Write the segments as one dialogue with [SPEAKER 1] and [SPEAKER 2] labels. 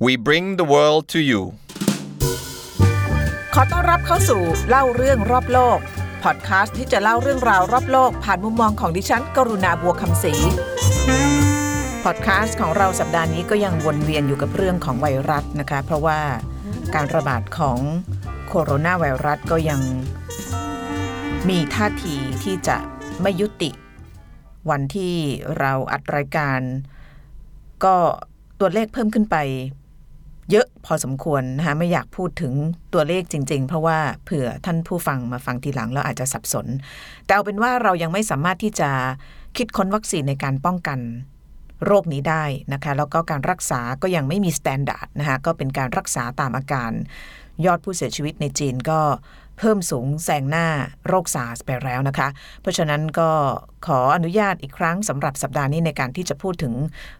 [SPEAKER 1] we bring the world to you
[SPEAKER 2] ขอต้อนรับเข้าสู่เล่าเรื่องรอบโลก พอดคาสต์ที่จะเล่าเรื่องราวรอบโลก ผ่านมุมมองของดิฉัน กรุณาบัวคำศรี พอดคาสต์ของเราสัปดาห์นี้ก็ยังวนเวียนอยู่กับเรื่องของไวรัสนะคะ เพราะว่าการระบาดของโคโรนาไวรัสก็ยังมีท่าทีที่จะไม่ยุติ วันที่เราอัดรายการ ก็ตัวเลขเพิ่มขึ้นไป เยอะพอสมควรนะคะไม่อยากพูดถึงตัวเลขจริง ๆ เพราะว่าเผื่อท่านผู้ฟังมาฟังทีหลังแล้วอาจจะสับสน แต่เอาเป็นว่าเรายังไม่สามารถที่จะคิดค้นวัคซีนในการป้องกันโรคนี้ได้นะคะแล้วก็การรักษาก็ยังไม่มีมาตรฐานนะคะก็เป็นการรักษาตามอาการ ยอดผู้เสียชีวิตในจีนก็ เพิ่มสูงแซงหน้าโรคซาร์สไปแล้วนะคะ เพราะฉะนั้นก็ขออนุญาตอีกครั้งสำหรับสัปดาห์นี้ในการที่จะพูดถึง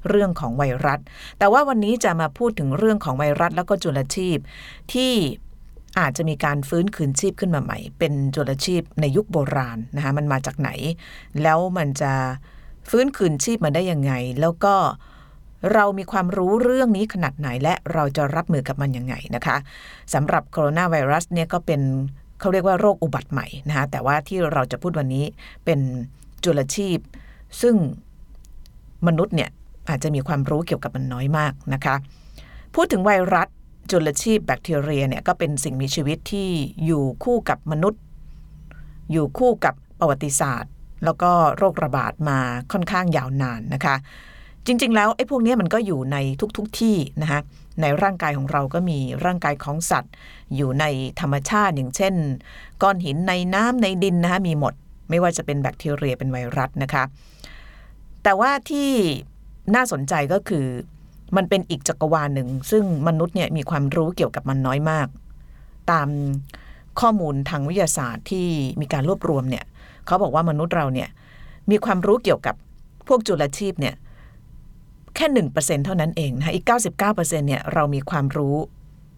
[SPEAKER 2] เรื่องของไวรัส แต่ว่าวันนี้จะมาพูดถึงเรื่องของไวรัสแล้วก็จุลชีพ ที่อาจจะมีการฟื้นคืนชีพขึ้นมาใหม่ เป็นจุลชีพในยุคโบราณนะคะมันมาจากไหน แล้วมันจะฟื้นคืนชีพมาได้ยังไง แล้วก็เรามีความรู้เรื่องนี้ขนาดไหนและเราจะรับมือกับมันยังไงนะคะสำหรับโคโรนาไวรัสเนี่ยก็เป็น เขาเรียกว่าโรคอุบัติใหม่นะคะแต่ว่าที่เราจะพูดวันนี้เป็นจุลชีพ ซึ่งมนุษย์เนี่ยอาจจะมีความรู้เกี่ยวกับมันน้อยมากนะคะ พูดถึงไวรัสจุลชีพแบคทีเรียเนี่ยก็เป็นสิ่งมีชีวิตที่อยู่คู่กับมนุษย์ อยู่คู่กับประวัติศาสตร์ แล้วก็โรคระบาดมาค่อนข้างยาวนานนะคะ จริง ๆ แล้วไอ้พวกนี้มันก็อยู่ในทุกๆทที่นะคะในร่างกายของเราก็มีร่างกายของสัตว์ อยู่ในธรรมชาติอย่างเช่น ก้อนหินในน้ำในดินนะคะมีหมด ไม่ว่าจะเป็นแบคทีเรียเป็นไวรัสนะคะ แต่ว่าที่น่าสนใจก็คือ มันเป็นอีกจักรวาลหนึ่ง ซึ่งมนุษย์เนี่ยมีความรู้เกี่ยวกับมันน้อยมาก ตามข้อมูลทางวิทยาศาสตร์ที่มีการรวบรวมเนี่ยเขาบอกว่ามนุษย์เราเนี่ยมีความรู้เกี่ยวกับพวกจุลชีพเนี่ย แค่หนึ่งเปอร์เซ็นเท่านั้นเองนะคะอีกเก้าสิบเก้าเปอร์เซ็นเนี่ยเรามีความรู้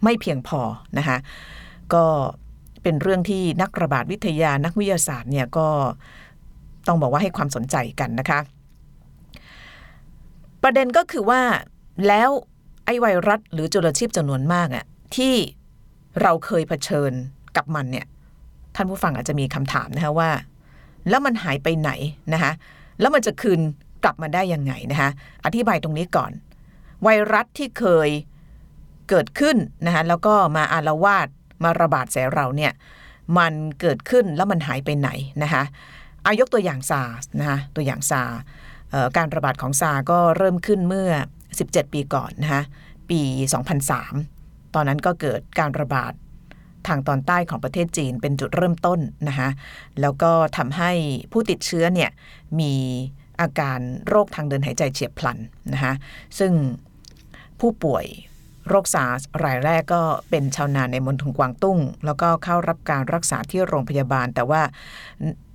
[SPEAKER 2] ไม่เพียงพอนะคะก็เป็นเรื่องที่นักระบาดวิทยานักวิทยาศาสตร์เนี่ยก็ต้องบอกว่าให้ความสนใจกันนะคะ ประเด็นก็คือว่าแล้วไอไวรัสหรือจุลชีพจำนวนมากอะที่เราเคยเผชิญกับมันเนี่ยท่านผู้ฟังอาจจะมีคำถามนะคะว่า แล้วมันหายไปไหนนะคะแล้วมันจะคืน กลับมาได้ยังไงนะคะอธิบายตรงนี้ก่อน ไวรัสที่เคยเกิดขึ้นนะคะแล้วก็มาอารวาสมาระบาดใส่เราเนี่ยมันเกิดขึ้นแล้วมันหายไปไหนนะคะอายกตัวอย่างซานะคะตัวอย่างซาการระบาดของซาก็เริ่มขึ้นเมื่อ 17 ปีก่อนนะคะปี 2003 ตอนนั้นก็เกิดการระบาดทางตอนใต้ของประเทศจีนเป็นจุดเริ่มต้นนะคะแล้วก็ทำให้ผู้ติดเชื้อเนี่ยมี อาการโรคทางเดินหายใจเฉียบพลันนะคะซึ่งผู้ป่วยโรคซาร์สรายแรกก็เป็นชาวนาในมณฑลกวางตุ้ง แล้วก็เข้ารับการรักษาที่โรงพยาบาล แต่ว่า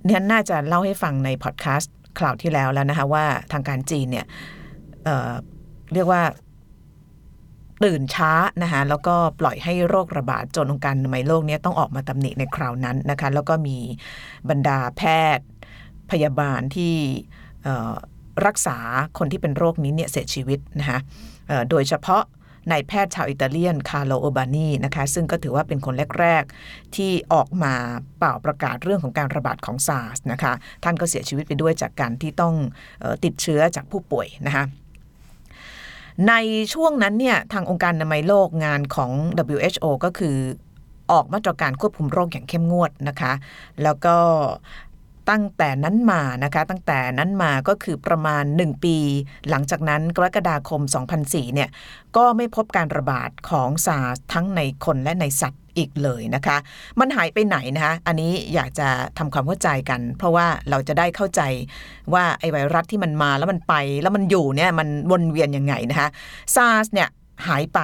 [SPEAKER 2] เนี่ยน่าจะเล่าให้ฟังในพอดแคสต์คราวที่แล้วแล้วนะคะว่าทางการจีนเนี่ยเเรียกว่าตื่นช้านะคะแล้วก็ปล่อยให้โรคระบาดจนองค์การอนามัยโลกนี้ต้องออกมาตำหนิในคราวนั้นนะคะแล้วก็มีบรรดาแพทย์พยาบาลที่ รักษาคนที่เป็นโรคนี้เนี่ยเสียชีวิตนะคะโดยเฉพาะนายแพทย์ชาวอิตาเลียนคาร์โล เออร์บานีนะคะซึ่งก็ถือว่าเป็นคนแรก ๆ ที่ออกมาป่าวประกาศเรื่องของการระบาดของซาร์สนะคะท่านก็เสียชีวิตไปด้วยจากการที่ต้องติดเชื้อจากผู้ป่วยนะคะในช่วงนั้นเนี่ยทางองค์การอนามัยโลกงานของ WHO ก็คือออกมาตรการควบคุมโรคอย่างเข้มงวดนะคะ แล้วก็ ตั้งแต่นั้นมานะคะ ตั้งแต่นั้นมาก็คือประมาณ 1 ปี หลังจากนั้นกรกฎาคม 2004 เนี่ย ก็ไม่พบการระบาดของซาร์ทั้งในคนและในสัตว์อีกเลยนะคะ มันหายไปไหนนะคะ อันนี้อยากจะทำความเข้าใจกัน เพราะว่าเราจะได้เข้าใจว่าไอ้ไวรัสที่มันมาแล้วมันไป แล้วมันอยู่เนี่ยมันวนเวียนยังไงนะคะซาร์สเนี่ยหายไป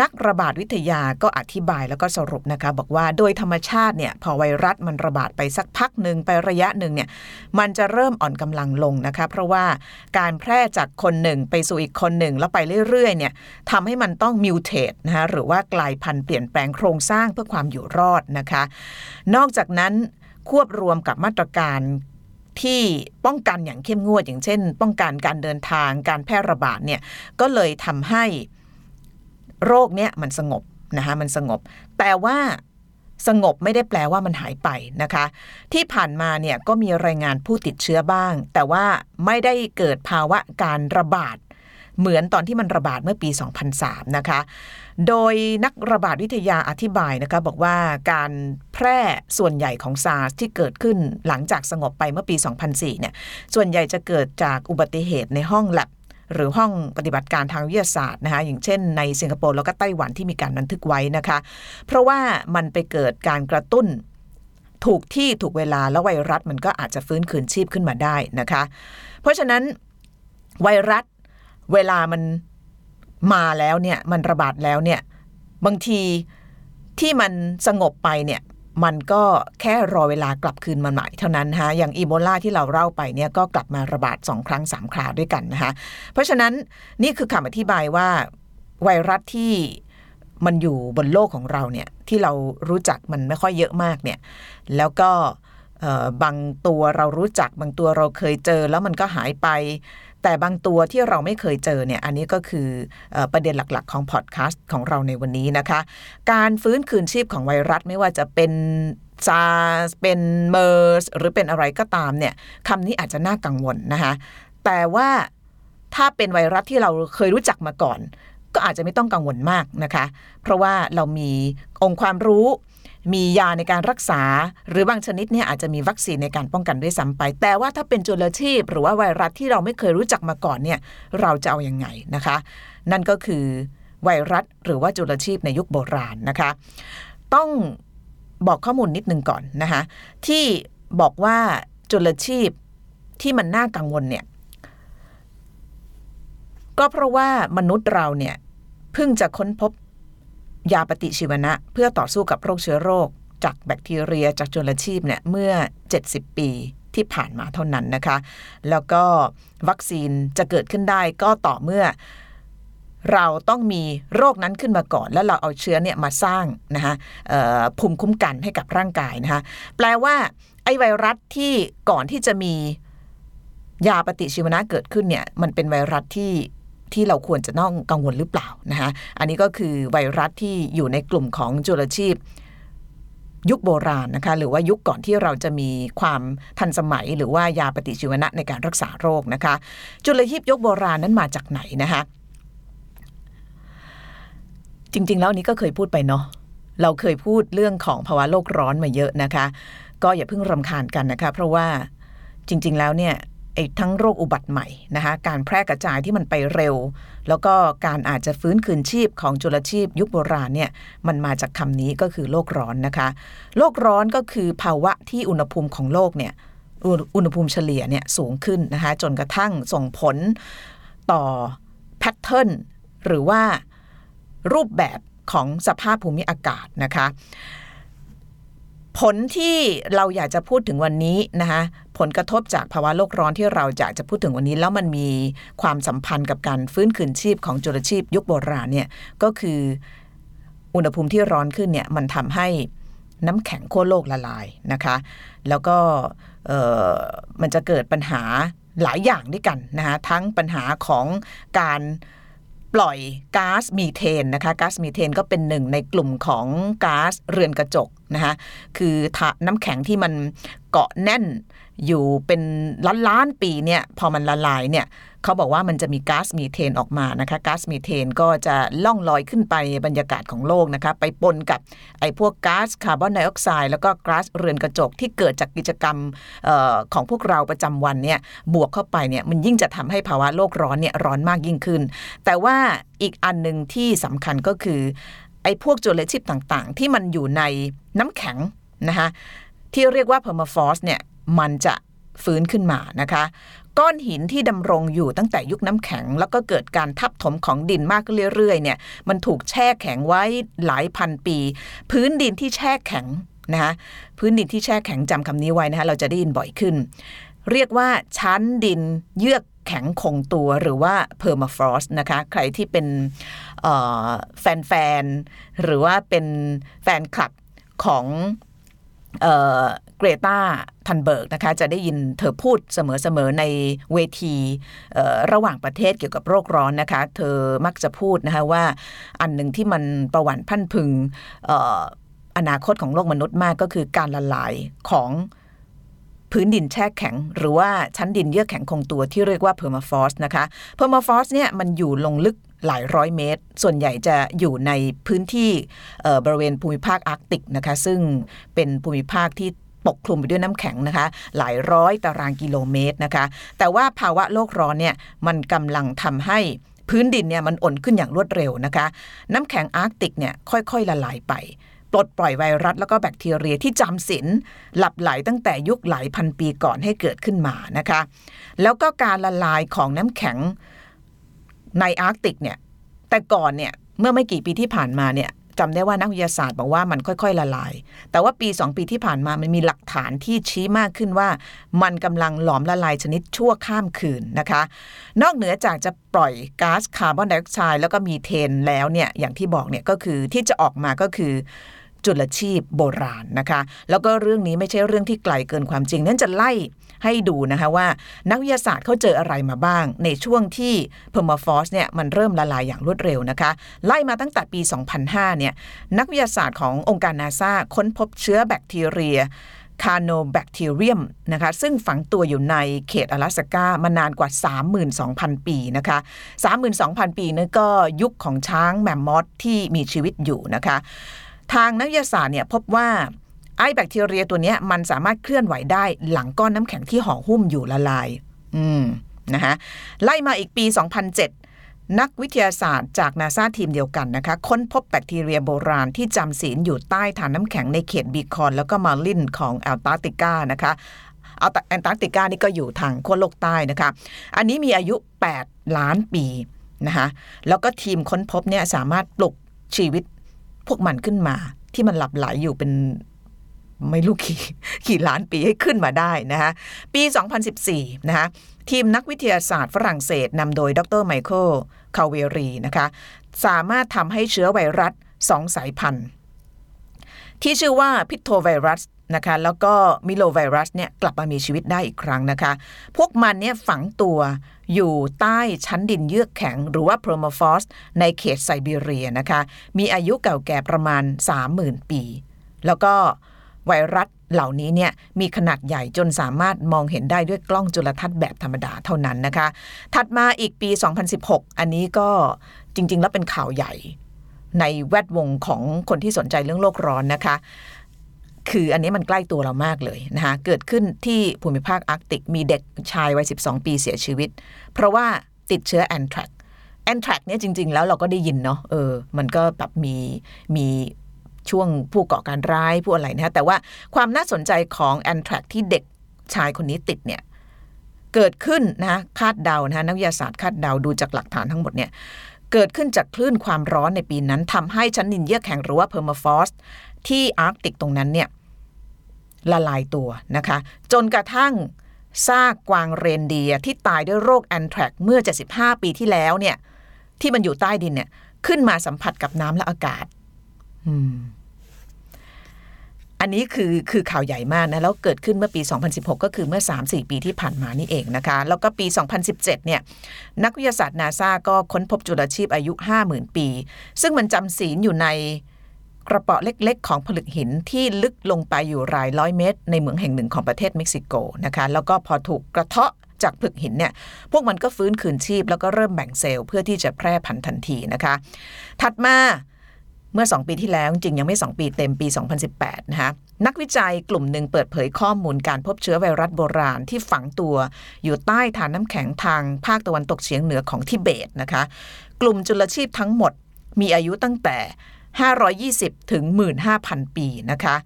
[SPEAKER 2] นักระบาดวิทยาก็อธิบายแล้วก็สรุปนะคะ บอกว่าโดยธรรมชาติเนี่ยพอไวรัสมันระบาดไปสักพักหนึ่งไประยะหนึ่งเนี่ยมันจะเริ่มอ่อนกำลังลงนะคะ เพราะว่าการแพร่จากคนหนึ่งไปสู่อีกคนหนึ่งแล้วไปเรื่อยๆเนี่ยทำให้มันต้อง mutate นะคะหรือว่ากลายพันธุ์เปลี่ยนแปลงโครงสร้างเพื่อความอยู่รอดนะคะ นอกจากนั้นควบรวมกับมาตรการที่ป้องกันอย่างเข้มงวดอย่างเช่น ป้องกันการเดินทางการแพร่ระบาดเนี่ยก็เลยทำให้ โรคเนี้ยมันสงบนะคะมันสงบ แต่ว่าสงบไม่ได้แปลว่ามันหายไปนะคะ ที่ผ่านมาเนี่ยก็มีรายงานผู้ติดเชื้อบ้าง แต่ว่าไม่ได้เกิดภาวะการระบาด เหมือนตอนที่มันระบาดเมื่อปี 2003 นะคะ โดยนักระบาดวิทยาอธิบายนะคะบอกว่าการแพร่ส่วนใหญ่ของซาร์สที่เกิดขึ้นหลังจากสงบไปเมื่อปี 2004 เนี่ยส่วนใหญ่จะเกิดจากอุบัติเหตุในห้องแลบ หรือห้องปฏิบัติการทางวิทยาศาสตร์นะคะอย่างเช่นในสิงคโปร์แล้วก็ไต้หวันที่มีการบันทึกไว้นะคะ เพราะว่ามันไปเกิดการกระตุ้น ถูกที่ถูกเวลาแล้วไวรัสมันก็อาจจะฟื้นคืนชีพขึ้นมาได้นะคะ เพราะฉะนั้นไวรัสเวลามันมาแล้วเนี่ยมันระบาดแล้วเนี่ยบางทีที่มันสงบไปเนี่ย มันก็แค่รอเวลากลับคืนมาใหม่เท่านั้นฮะอย่างอีโบลาที่เราเล่าไปเนี่ยก็กลับมาระบาดสองครั้งสามคราวด้วยกันนะคะเพราะฉะนั้นนี่คือคำอธิบายว่าไวรัสที่มันอยู่บนโลกของเราเนี่ยที่เรารู้จักมันไม่ค่อยเยอะมากเนี่ยแล้วก็บางตัวเรารู้จักบางตัวเราเคยเจอแล้วมันก็หายไป แต่บางตัวที่เราไม่เคยเจอเนี่ยอันนี้ก็คือประเด็นหลักๆ ของพอดแคสต์ของเราในวันนี้นะคะ การฟื้นคืนชีพของไวรัสไม่ว่าจะเป็นซาร์สเป็นเมอร์สหรือเป็นอะไรก็ตามเนี่ยคำนี้อาจจะน่ากังวลนะคะแต่ว่าถ้าเป็นไวรัสที่เราเคยรู้จักมาก่อน ก็อาจจะไม่ต้องกังวลมากนะคะ เพราะว่าเรามีองค์ความรู้ มียาในการรักษา หรือบางชนิดเนี่ยอาจจะมีวัคซีนในการป้องกันด้วยซ้ำไป แต่ว่าถ้าเป็นจุลชีพ หรือว่าไวรัสที่เราไม่เคยรู้จักมาก่อนเนี่ยเราจะเอาอยัางไงนะคะ นั่นก็คือไวรัสหรือว่าจุลชีพในยุคโบราณนะคะ ต้องบอกข้อมูลนิดนึงก่อนนะคะที่บอกว่าจุลชีพที่มันน่ากังวลเนี่ยก็เพราะว่ามนุษย์เราเนี่ยเพิ่งจะค้นพบ ยาปฏิชีวนะ เพื่อต่อสู้กับโรคเชื้อโรค จากแบคทีเรียจากจุลชีพเนี่ยเมื่อ 70 ปีที่ผ่านมาเท่านั้นนะคะ แล้วก็วัคซีนจะเกิดขึ้นได้ก็ต่อเมื่อ เราต้องมีโรคนั้นขึ้นมาก่อน แล้วเราเอาเชื้อเนี่ยมาสร้างนะคะภูมิคุ้มกันให้กับร่างกายนะคะแปลว่าไอไวรัสที่ก่อนที่จะมียาปฏิชีวนะเกิดขึ้นเนี่ยมันเป็นไวรัสที่ ที่เราควรจะต้องกังวลหรือเปล่านะคะอันนี้ก็คือไวรัสที่อยู่ในกลุ่มของจุลชีพ ยุคโบราณนะคะหรือว่ายุคก่อนที่เราจะมีความทันสมัย หรือว่ายาปฏิชีวนะในการรักษาโรคนะคะ จุลชีพยุคโบราณนั้นมาจากไหนนะคะจริง ๆ แล้วนี้ก็เคยพูดไปเนาะเราเคยพูดเรื่องของภาวะโลกร้อนมาเยอะนะคะ ก็อย่าเพิ่งรำคาญกันนะคะ เพราะว่าจริง ๆ แล้วเนี่ย ไอ้ทั้งโรคอุบัติใหม่นะคะการแพร่กระจายที่มันไปเร็ว แล้วก็การอาจจะฟื้นคืนชีพของจุลชีพยุคโบราณเนี่ยมันมาจากคำนี้ก็คือโลกร้อนนะคะโลกร้อนก็คือภาวะที่อุณหภูมิของโลกเนี่ยอุณหภูมิเฉลี่ยเนี่ยสูงขึ้นนะคะจนกระทั่งส่งผลต่อแพทเทิร์นหรือว่ารูปแบบของสภาพภูมิอากาศนะคะ ผลที่เราอยากจะพูดถึงวันนี้นะคะผลกระทบจากภาวะโลกร้อนที่เราอยากจะพูดถึงวันนี้แล้วมันมีความสัมพันธ์กับการฟื้นคืนชีพของจุลชีพยุคโบราณเนี่ยก็คืออุณหภูมิที่ร้อนขึ้นเนี่ยมันทำให้น้ำแข็งขั้วโลกละลายนะคะ แล้วก็มันจะเกิดปัญหาหลายอย่างด้วยกันนะคะทั้งปัญหาของการ ปล่อยก๊าซมีเทนนะคะก๊าซมีเทนก็เป็นหนึ่งในกลุ่มของก๊าซเรือนกระจกนะคะคือน้ำแข็งที่มันเกาะแน่นอยู่เป็นล้านล้านปีเนี่ยพอมันละลายเนี่ย เขาบอกว่ามันจะมีก๊าซมีเทนออกมานะคะก๊าซมีเทนก็จะล่องลอยขึ้นไปบรรยากาศของโลกนะคะไปปนกับไอ้พวกก๊าซคาร์บอนไดออกไซด์แล้วก็ก๊าซเรือนกระจกที่เกิดจากกิจกรรมออของพวกเราประจำวันเนี่ยบวกเข้าไปเนี่ยมันยิ่งจะทำให้ภาวะโลกร้อนเนี่ยร้อนมากยิ่งขึ้น แต่ว่าอีกอันหนึ่งที่สำคัญก็คือไอ้พวกจุลชีพต่างๆ ที่มันอยู่ในน้ำแข็งนะคะที่เรียกว่า permafrost เนี่ยมันจะฟื้นขึ้นมานะคะ ก้อนหินที่ดำรงอยู่ตั้งแต่ยุคน้ำแข็ง แล้วก็เกิดการทับถมของดินมากขึ้นเรื่อยๆเนี่ยมันถูกแช่แข็งไว้หลายพันปี พื้นดินที่แช่แข็งนะคะพื้นดินที่แช่แข็งจำคำนี้ไว้นะคะเราจะได้ยินบ่อยขึ้น เรียกว่าชั้นดินเยือกแข็งคงตัวหรือว่า permafrost นะคะ ใครที่เป็นแฟน ๆ หรือว่าเป็นแฟนคลับของ เกรตาทุนเบิร์กนะคะจะได้ยินเธอพูดเสมอๆในเวทีระหว่างประเทศเกี่ยวกับโลกร้อนนะคะ เธอมักจะพูดนะคะว่าอันหนึ่งที่มันประหวั่นพรั่นพรึงอนาคตของโลกมนุษย์มากก็คือการละลายของพื้นดินแช่แข็ง หรือว่าชั้นดินเยือกแข็งคงตัวที่เรียกว่า permafrost นะคะ permafrost เนี่ยมันอยู่ลงลึก หลายร้อยเมตร ส่วนใหญ่จะอยู่ในพื้นที่บริเวณภูมิภาคอาร์กติกนะคะซึ่งเป็นภูมิภาคที่ปกคลุมไปด้วยน้ำแข็งนะคะ หลายร้อยตารางกิโลเมตรนะคะ แต่ว่าภาวะโลกร้อนเนี่ยมันกำลังทำให้พื้นดินเนี่ยมันอ่อนขึ้นอย่างรวดเร็วนะคะ น้ำแข็งอาร์กติกเนี่ยค่อยๆละลายไปปลดปล่อยไวรัสแล้วก็แบคทีเรียที่จำศีลหลับใหลตั้งแต่ยุคหลายพันปีก่อนให้เกิดขึ้นมานะคะ แล้วก็การละลายของน้ำแข็ง ในอาร์กติกเนี่ยแต่ก่อนเนี่ยเมื่อไม่กี่ปีที่ผ่านมาเนี่ยจำได้ว่านักวิทยาศาสตร์บอกว่ามันค่อย ๆ ละลาย แต่ว่าปี 2 ปีที่ผ่านมามันมีหลักฐานที่ชี้มากขึ้นว่า มันกำลังหลอมละลายชนิดชั่วข้ามคืนนะคะ นอกเหนือจากจะปล่อยก๊าซคาร์บอนไดออกไซด์แล้วก็มีเทนแล้วเนี่ยอย่างที่บอกเนี่ยก็คือที่จะออกมาก็คือจุลชีพโบราณนะคะ แล้วก็เรื่องนี้ไม่ใช่เรื่องที่ไกลเกินความจริง นั่นจะไล่ ให้ดูนะคะว่านักวิทยาศาสตร์เขาเจออะไรมาบ้าง ในช่วงที่ permafrost เนี่ยมันเริ่มละลายอย่างรวดเร็วนะคะ ไล่มาตั้งแต่ปี 2005 เนี่ยนักวิทยาศาสตร์ขององค์การนาซาค้นพบเชื้อแบคทีเรียCarnobacterium นะคะซึ่งฝังตัวอยู่ในเขตอลาสก้ามานานกว่า 32,000 ปีนะคะ 32,000 ปีนั่นก็ยุคของช้างแมมมอธที่มีชีวิตอยู่นะคะ ทางนักวิทยาศาสตร์เนี่ยพบว่า ไอ้แบคทีเรียตัวนี้มันสามารถเคลื่อนไหวได้หลังก้อนน้ำแข็งที่ห่อหุ้มอยู่ละลาย อืมนะคะไล่มาอีกปี 2007 นักวิทยาศาสตร์จากนาซาทีมเดียวกันนะคะ ค้นพบแบคทีเรียโบราณที่จำศีลอยู่ใต้ฐานน้ำแข็งในเขต Beacon แล้วก็ Mullins ของแอนตาร์กติกานะคะแอนตาร์กติกานี่ก็อยู่ทางขั้วโลกใต้นะคะ อันนี้มีอายุ 8 ล้านปีนะคะแล้วก็ทีมค้นพบเนี่ยสามารถปลุกชีวิตพวกมันขึ้นมาที่มันหลับใหลอยู่เป็น ไม่รู้กี่กี่ล้านปีให้ขึ้นมาได้นะคะปี 2014 นะคะทีมนักวิทยาศาสตร์ฝรั่งเศสนำโดยดร.ไมเคิล คลาเวรีนะคะสามารถทำให้เชื้อไวรัสสองสายพันธุ์ ที่ชื่อว่าพิทโทไวรัสนะคะแล้วก็มิโลไวรัสเนี่ยกลับมามีชีวิตได้อีกครั้งนะคะ พวกมันเนี่ยฝังตัวอยู่ใต้ชั้นดินเยือกแข็ง หรือว่าโพรมฟอสในเขตไซบีเรียนะคะ มีอายุเก่าแก่ประมาณ 30,000 ปี แล้วก็ ไวรัสเหล่านี้เนี่ยมีขนาดใหญ่จนสามารถมองเห็นได้ด้วยกล้องจุลทรรศน์แบบธรรมดาเท่านั้นนะคะ ถัดมาอีกปี 2016 อันนี้ก็จริง ๆ แล้วเป็นข่าวใหญ่ ในแวดวงของคนที่สนใจเรื่องโลกร้อนนะคะ คืออันนี้มันใกล้ตัวเรามากเลยนะคะเกิดขึ้นที่ภูมิภาคอาร์กติกมีเด็กชายวัย 12 ปีเสียชีวิต เพราะว่าติดเชื้อแอนทรักแอนทรักเนี่ยจริง ๆ แล้วเราก็ได้ยินเนาะเออมันก็แบบมีมี ช่วงผู้ก่อการร้ายผู้อะไรนะแต่ว่าความน่าสนใจของแอนทรักที่เด็กชายคนนี้ติดเนี่ยเกิดขึ้นนะคาดเดานะนักวิทยาศาสตร์คาดเดาดูจากหลักฐานทั้งหมดเนี่ยเกิดขึ้นจากคลื่นความร้อนในปีนั้นทำให้ชั้นดินเยือกแข็งหรือว่า permafrost ที่อาร์กติกตรงนั้นเนี่ยละลายตัวนะคะ จนกระทั่งซากกวางเรนเดียร์ที่ตายด้วยโรคแอนแทรกซ์เมื่อ 75 ปีที่แล้วเนี่ยที่มันอยู่ใต้ดินเนี่ยขึ้นมาสัมผัสกับน้ำและอากาศ อันนี้คือคือข่าวใหญ่มากนะ แล้วเกิดขึ้นเมื่อปี 2016 ก็คือเมื่อ 3-4 ปีที่ผ่านมานี่เองนะคะ แล้วก็ปี 2017 เนี่ย นักวิทยาศาสตร์นาซาก็ค้นพบจุลชีพอายุ 50,000 ปี ซึ่งมันจำศีลอยู่ในกระเป๋าเล็ก ๆ ของผลึกหินที่ลึกลงไปอยู่รายร้อยเมตร ในเมืองแห่งหนึ่งของประเทศเม็กซิโกนะคะ แล้วก็พอถูกกระเทาะจากผลึกหินเนี่ย พวกมันก็ฟื้นคืนชีพ แล้วก็เริ่มแบ่งเซลล์เพื่อที่จะแพร่พันธุ์ทันทีนะคะ ถัดมา เมื่อ 2 ปีที่แล้วจริงยังไม่ 2 ปีเต็มปี 2018 นะคะนักวิจัยกลุ่มหนึ่งเปิดเผยข้อมูลการพบเชื้อไวรัสโบราณที่ฝังตัวอยู่ใต้ฐานน้ำแข็งทางภาคตะวันตกเฉียงเหนือของทิเบตนะคะ กลุ่มจุลชีพทั้งหมดมีอายุตั้งแต่ 520 ถึง 15,000 ปีนะคะ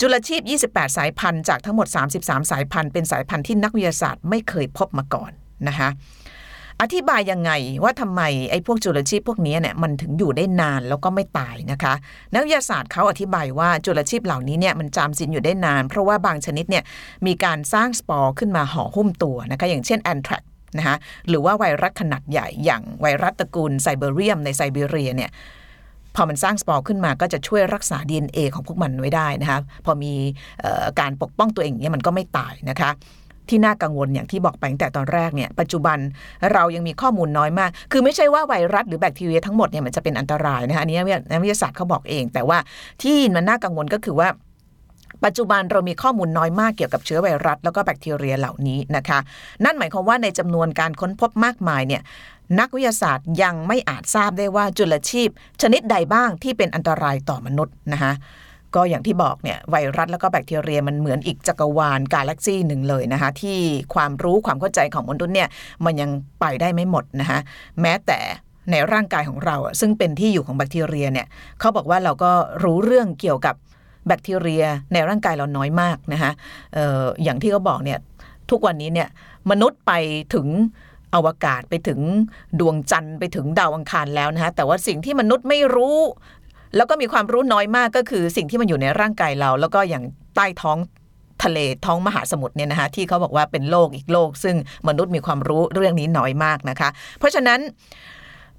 [SPEAKER 2] จุลชีพ 28 สายพันธุ์จากทั้งหมด 33 สายพันธุ์เป็นสายพันธุ์ที่นักวิทยาศาสตร์ไม่เคยพบมาก่อนนะคะ อธิบายยังไงว่าทำไมไอ้พวกจุลชีพพวกนี้เนี่ยมันถึงอยู่ได้นานแล้วก็ไม่ตายนะคะ นักวิทยาศาสตร์เขาอธิบายว่าจุลชีพเหล่านี้เนี่ยมันจำศีลอยู่ได้นาน เพราะว่าบางชนิดเนี่ยมีการสร้างสปอร์ขึ้นมาห่อหุ้มตัวนะคะอย่างเช่นแอนแทรกซ์นะคะหรือว่าไวรัสขนาดใหญ่อย่างไวรัสตระกูล sibericum ในไซบีเรียเนี่ยพอมันสร้างสปอร์ขึ้นมาก็จะช่วยรักษา DNA ของพวกมันไว้ได้นะคะพอมีออการปกป้องตัวเองเงี้ยมันก็ไม่ตายนะคะ ที่น่ากังวลอย่างที่บอกไปตั้งแต่ตอนแรกเนี่ยปัจจุบันเรายังมีข้อมูลน้อยมาก คือไม่ใช่ว่าไวรัสหรือแบคทีเรียทั้งหมดเนี่ยมันจะเป็นอันตรายนะคะอันนี้นักวิทยาศาสตร์เขาบอกเอง แต่ว่าที่มันน่ากังวลก็คือว่าปัจจุบันเรามีข้อมูลน้อยมากเกี่ยวกับเชื้อไวรัส แล้วก็แบคทีเรียเหล่านี้นะคะ นั่นหมายความว่าในจำนวนการค้นพบมากมายเนี่ยนักวิทยาศาสตร์ยังไม่อาจทราบได้ว่าจุลชีพ ชนิดใดบ้างที่เป็นอันตรายต่อมนุษย์นะคะ ก็อย่างที่บอกเนี่ยไวรัสแล้วก็แบคทีเรียมันเหมือนอีกจักรวาลกาแล็กซี่หนึ่งเลยนะคะที่ความรู้ความเข้าใจของมนุษย์เนี่ยมันยังไปได้ไม่หมดนะคะแม้แต่ในร่างกายของเรา ซึ่งเป็นที่อยู่ของแบคทีเรียเนี่ยเขาบอกว่าเราก็รู้เรื่องเกี่ยวกับแบคทีเรียในร่างกายเราน้อยมากนะคะอออย่างที่เขาบอกเนี่ยทุกวันนี้เนี่ยมนุษย์ไปถึงอวกาศไปถึงดวงจันทร์ไปถึงดาวอังคารแล้วนะคะแต่ว่าสิ่งที่มนุษย์ไม่รู้ แล้วก็มีความรู้น้อยมากก็คือสิ่งที่มันอยู่ในร่างกายเรา แล้วก็อย่างใต้ท้องทะเลท้องมหาสมุทรเนี่ยนะคะที่เขาบอกว่าเป็นโลกอีกโลก ซึ่งมนุษย์มีความรู้เรื่องนี้น้อยมากนะคะ เพราะฉะนั้น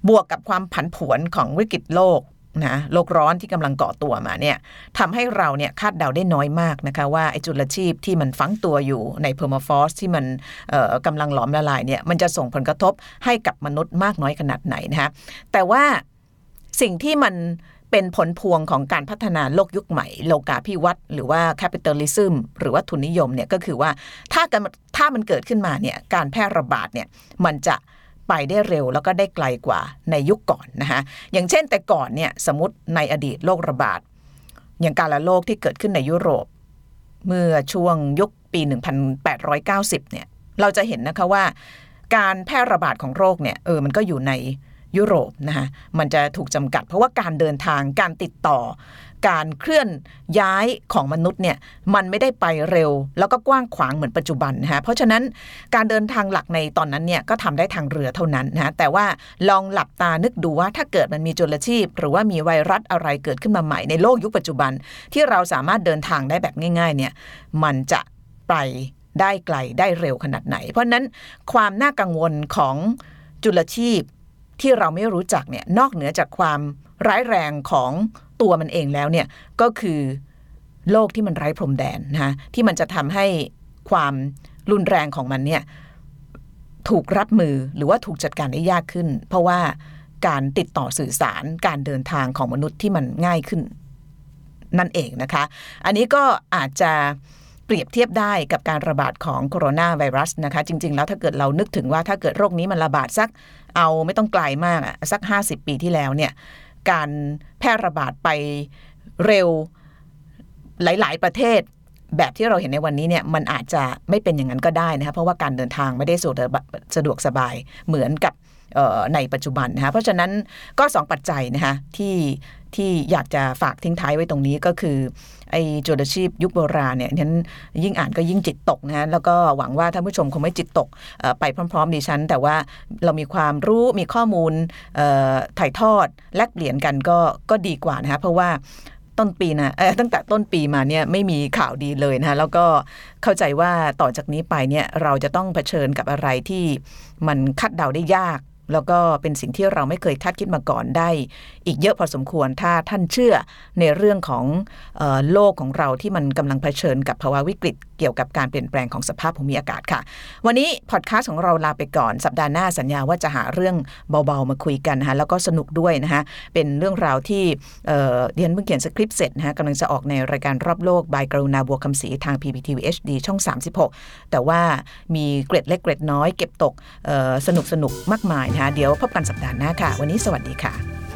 [SPEAKER 2] บวกกับความผันผวนของวิกฤตโลกนะโลกร้อนที่กำลังเกาะตัวมาเนี่ยทำให้เราเนี่ยคาดเดาได้น้อยมากนะคะว่าไอจุลชีพที่มันฝังตัวอยู่ในเพอร์มาฟอสที่มันเอ่อกำลังหลอมละลายเนี่ยมันจะส่งผลกระทบให้กับมนุษย์มากน้อยขนาดไหนนะคะแต่ว่าสิ่งที่มัน เป็นผลพวงของการพัฒนาโลกยุคใหม่ โลกาภิวัตน์หรือว่า capitalism หรือว่าทุนนิยมเนี่ยก็คือว่าถ้ากันถ้ามันเกิดขึ้นมาเนี่ยการแพร่ระบาดเนี่ยมันจะไปได้เร็วแล้วก็ได้ไกลกว่าในยุคก่อนนะคะอย่างเช่นแต่ก่อนเนี่ยสมมติในอดีตโรคระบาด อย่างการละโรคที่เกิดขึ้นในยุโรป เมื่อช่วงยุคปี 1890เนี่ยเราจะเห็นนะคะว่าการแพร่ระบาดของโรคเนี่ยเออมันก็อยู่ใน ยุโรปนะคะมันจะถูกจำกัด เพราะว่าการเดินทางการติดต่อ การเคลื่อนย้ายของมนุษย์เนี่ยมันไม่ได้ไปเร็ว แล้วก็กว้างขวางเหมือนปัจจุบันนะคะเพราะฉะนั้นการเดินทางหลักในตอนนั้นเนี่ยก็ทำได้ทางเรือเท่านั้นนะแต่ว่าลองหลับตานึกดูว่าถ้าเกิดมันมีจุลชีพ หรือว่ามีไวรัสอะไรเกิดขึ้นมาใหม่ในโลกยุคปัจจุบัน ที่เราสามารถเดินทางได้แบบง่าย ๆ เนี่ยมันจะไปได้ไกลได้เร็วขนาดไหน เพราะฉะนั้นความน่ากังวลของจุลชีพ ที่เราไม่รู้จักเนี่ยนอกเหนือจากความร้ายแรงของตัวมันเองแล้วเนี่ยก็คือโลกที่มันไร้พรมแดนนะที่มันจะทำให้ความรุนแรงของมันเนี่ยถูกรับมือหรือว่าถูกจัดการได้ยากขึ้น เพราะว่าการติดต่อสื่อสารการเดินทางของมนุษย์ที่มันง่ายขึ้น นั่นเองนะคะ อันนี้ก็อาจจะเปรียบเทียบได้กับการระบาดของโคโรนาไวรัสนะคะ จริง ๆ แล้วถ้าเกิดเรานึกถึงว่าถ้าเกิดโรคนี้มันระบาดสัก เอาไม่ต้องไกลมากอะสัก 50 ปีที่แล้วเนี่ยการแพร่ระบาดไปเร็วหลาย ๆ ประเทศ แบบที่เราเห็นในวันนี้เนี่ยมันอาจจะไม่เป็นอย่างนั้นก็ได้นะคะเพราะว่าการเดินทางไม่ได้สะดวกสบายเหมือนกับในปัจจุบันนะคะเพราะฉะนั้นก็สองปัจจัยนะคะที่ ที่อยากจะฝากทิ้งท้ายไว้ตรงนี้ก็คือไอ้จุลชีพยุคโบราณเนี่ยนั้นยิ่งอ่านก็ยิ่งจิตตกนะฮะแล้วก็หวังว่าท่านผู้ชมคงไม่จิตตกไปพร้อม ๆ ดิฉัน แต่ว่าเรามีความรู้มีข้อมูลถ่ายทอดแลกเปลี่ยนกันก็ก็ดีกว่านะคะเพราะว่าต้นปีนะตั้งแต่ต้นปีมาเนี่ยไม่มีข่าวดีเลยนะคะแล้วก็เข้าใจว่าต่อจากนี้ไปเนี่ยเราจะต้องเผชิญกับอะไรที่มันคาดเดาได้ยาก แล้วก็เป็นสิ่งที่เราไม่เคยคาดคิดมาก่อนได้ อีกเยอะพอสมควรถ้าท่านเชื่อในเรื่องของออโลกของเราที่มันกำลังเผชิญกับภาวะวิกฤต เกี่ยวกับการเปลี่ยนแปลงของสภาพภูมิอากาศค่ะ วันนี้พอดแคสต์ของเราลาไปก่อนสัปดาห์หน้าสัญญาว่าจะหาเรื่องเบาๆมาคุยกันนะคะแล้วก็สนุกด้วยนะคะเป็นเรื่องราวที่เเรียนเพิ่งเขียนสคริปต์เสร็จนะคะกำลังจะออกในรายการรอบโลกบายกรุณาบัวคำศรีทาง PPTV HD ช่อง 36 แต่ว่ามีเกร็ดเล็กเกร็ดน้อยเก็บตกสนุกสนุกมากมายนะคะเดี๋ยวพบกันสัปดาห์หน้าค่ะ วันนี้สวัสดีค่ะ